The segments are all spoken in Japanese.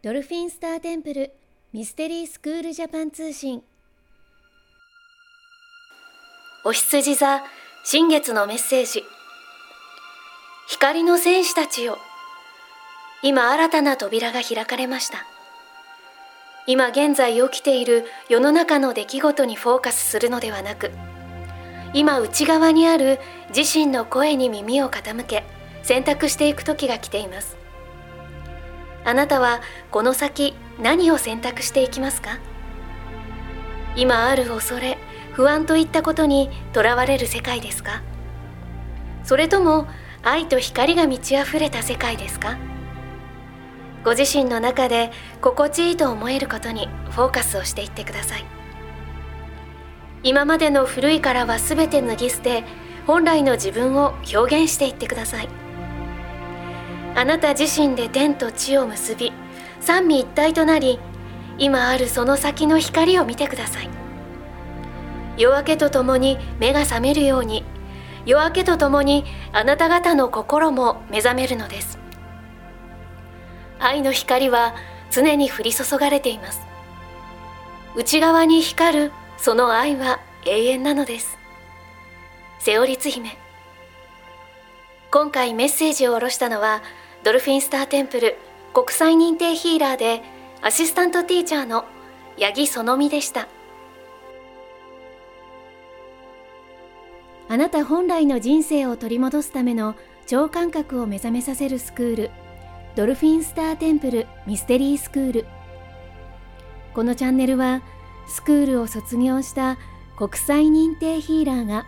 ドルフィンスターテンプルミステリースクールジャパン通信。お羊座新月のメッセージ。光の戦士たちよ。今新たな扉が開かれました。今現在起きている世の中の出来事にフォーカスするのではなく今内側にある自身の声に耳を傾け選択していく時が来ています。あなたはこの先何を選択していきますか？今ある恐れ不安といったことにとらわれる世界ですか？それとも愛と光が満ち溢れた世界ですか？ご自身の中で心地いいと思えることにフォーカスをしていってください。今までの古いからは全て脱ぎ捨て本来の自分を表現していってください。あなた自身で天と地を結び三位一体となり今あるその先の光を見てください。夜明けとともに目が覚めるように夜明けとともにあなた方の心も目覚めるのです。愛の光は常に降り注がれています。内側に光るその愛は永遠なのです。セオリツ姫。今回メッセージを下ろしたのはドルフィンスターテンプル国際認定ヒーラーでアシスタントティーチャーの八木そのみでした。あなた本来の人生を取り戻すための超感覚を目覚めさせるスクールドルフィンスターテンプルミステリースクール。このチャンネルはスクールを卒業した国際認定ヒーラーが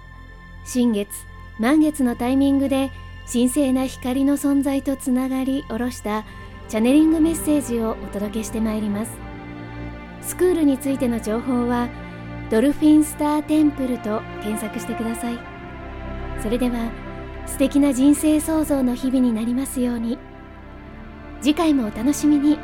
新月満月のタイミングで神聖な光の存在とつながり下ろしたチャネリングメッセージをお届けしてまいります。スクールについての情報はドルフィンスターテンプルと検索してください。それでは素敵な人生創造の日々になりますように。次回もお楽しみに。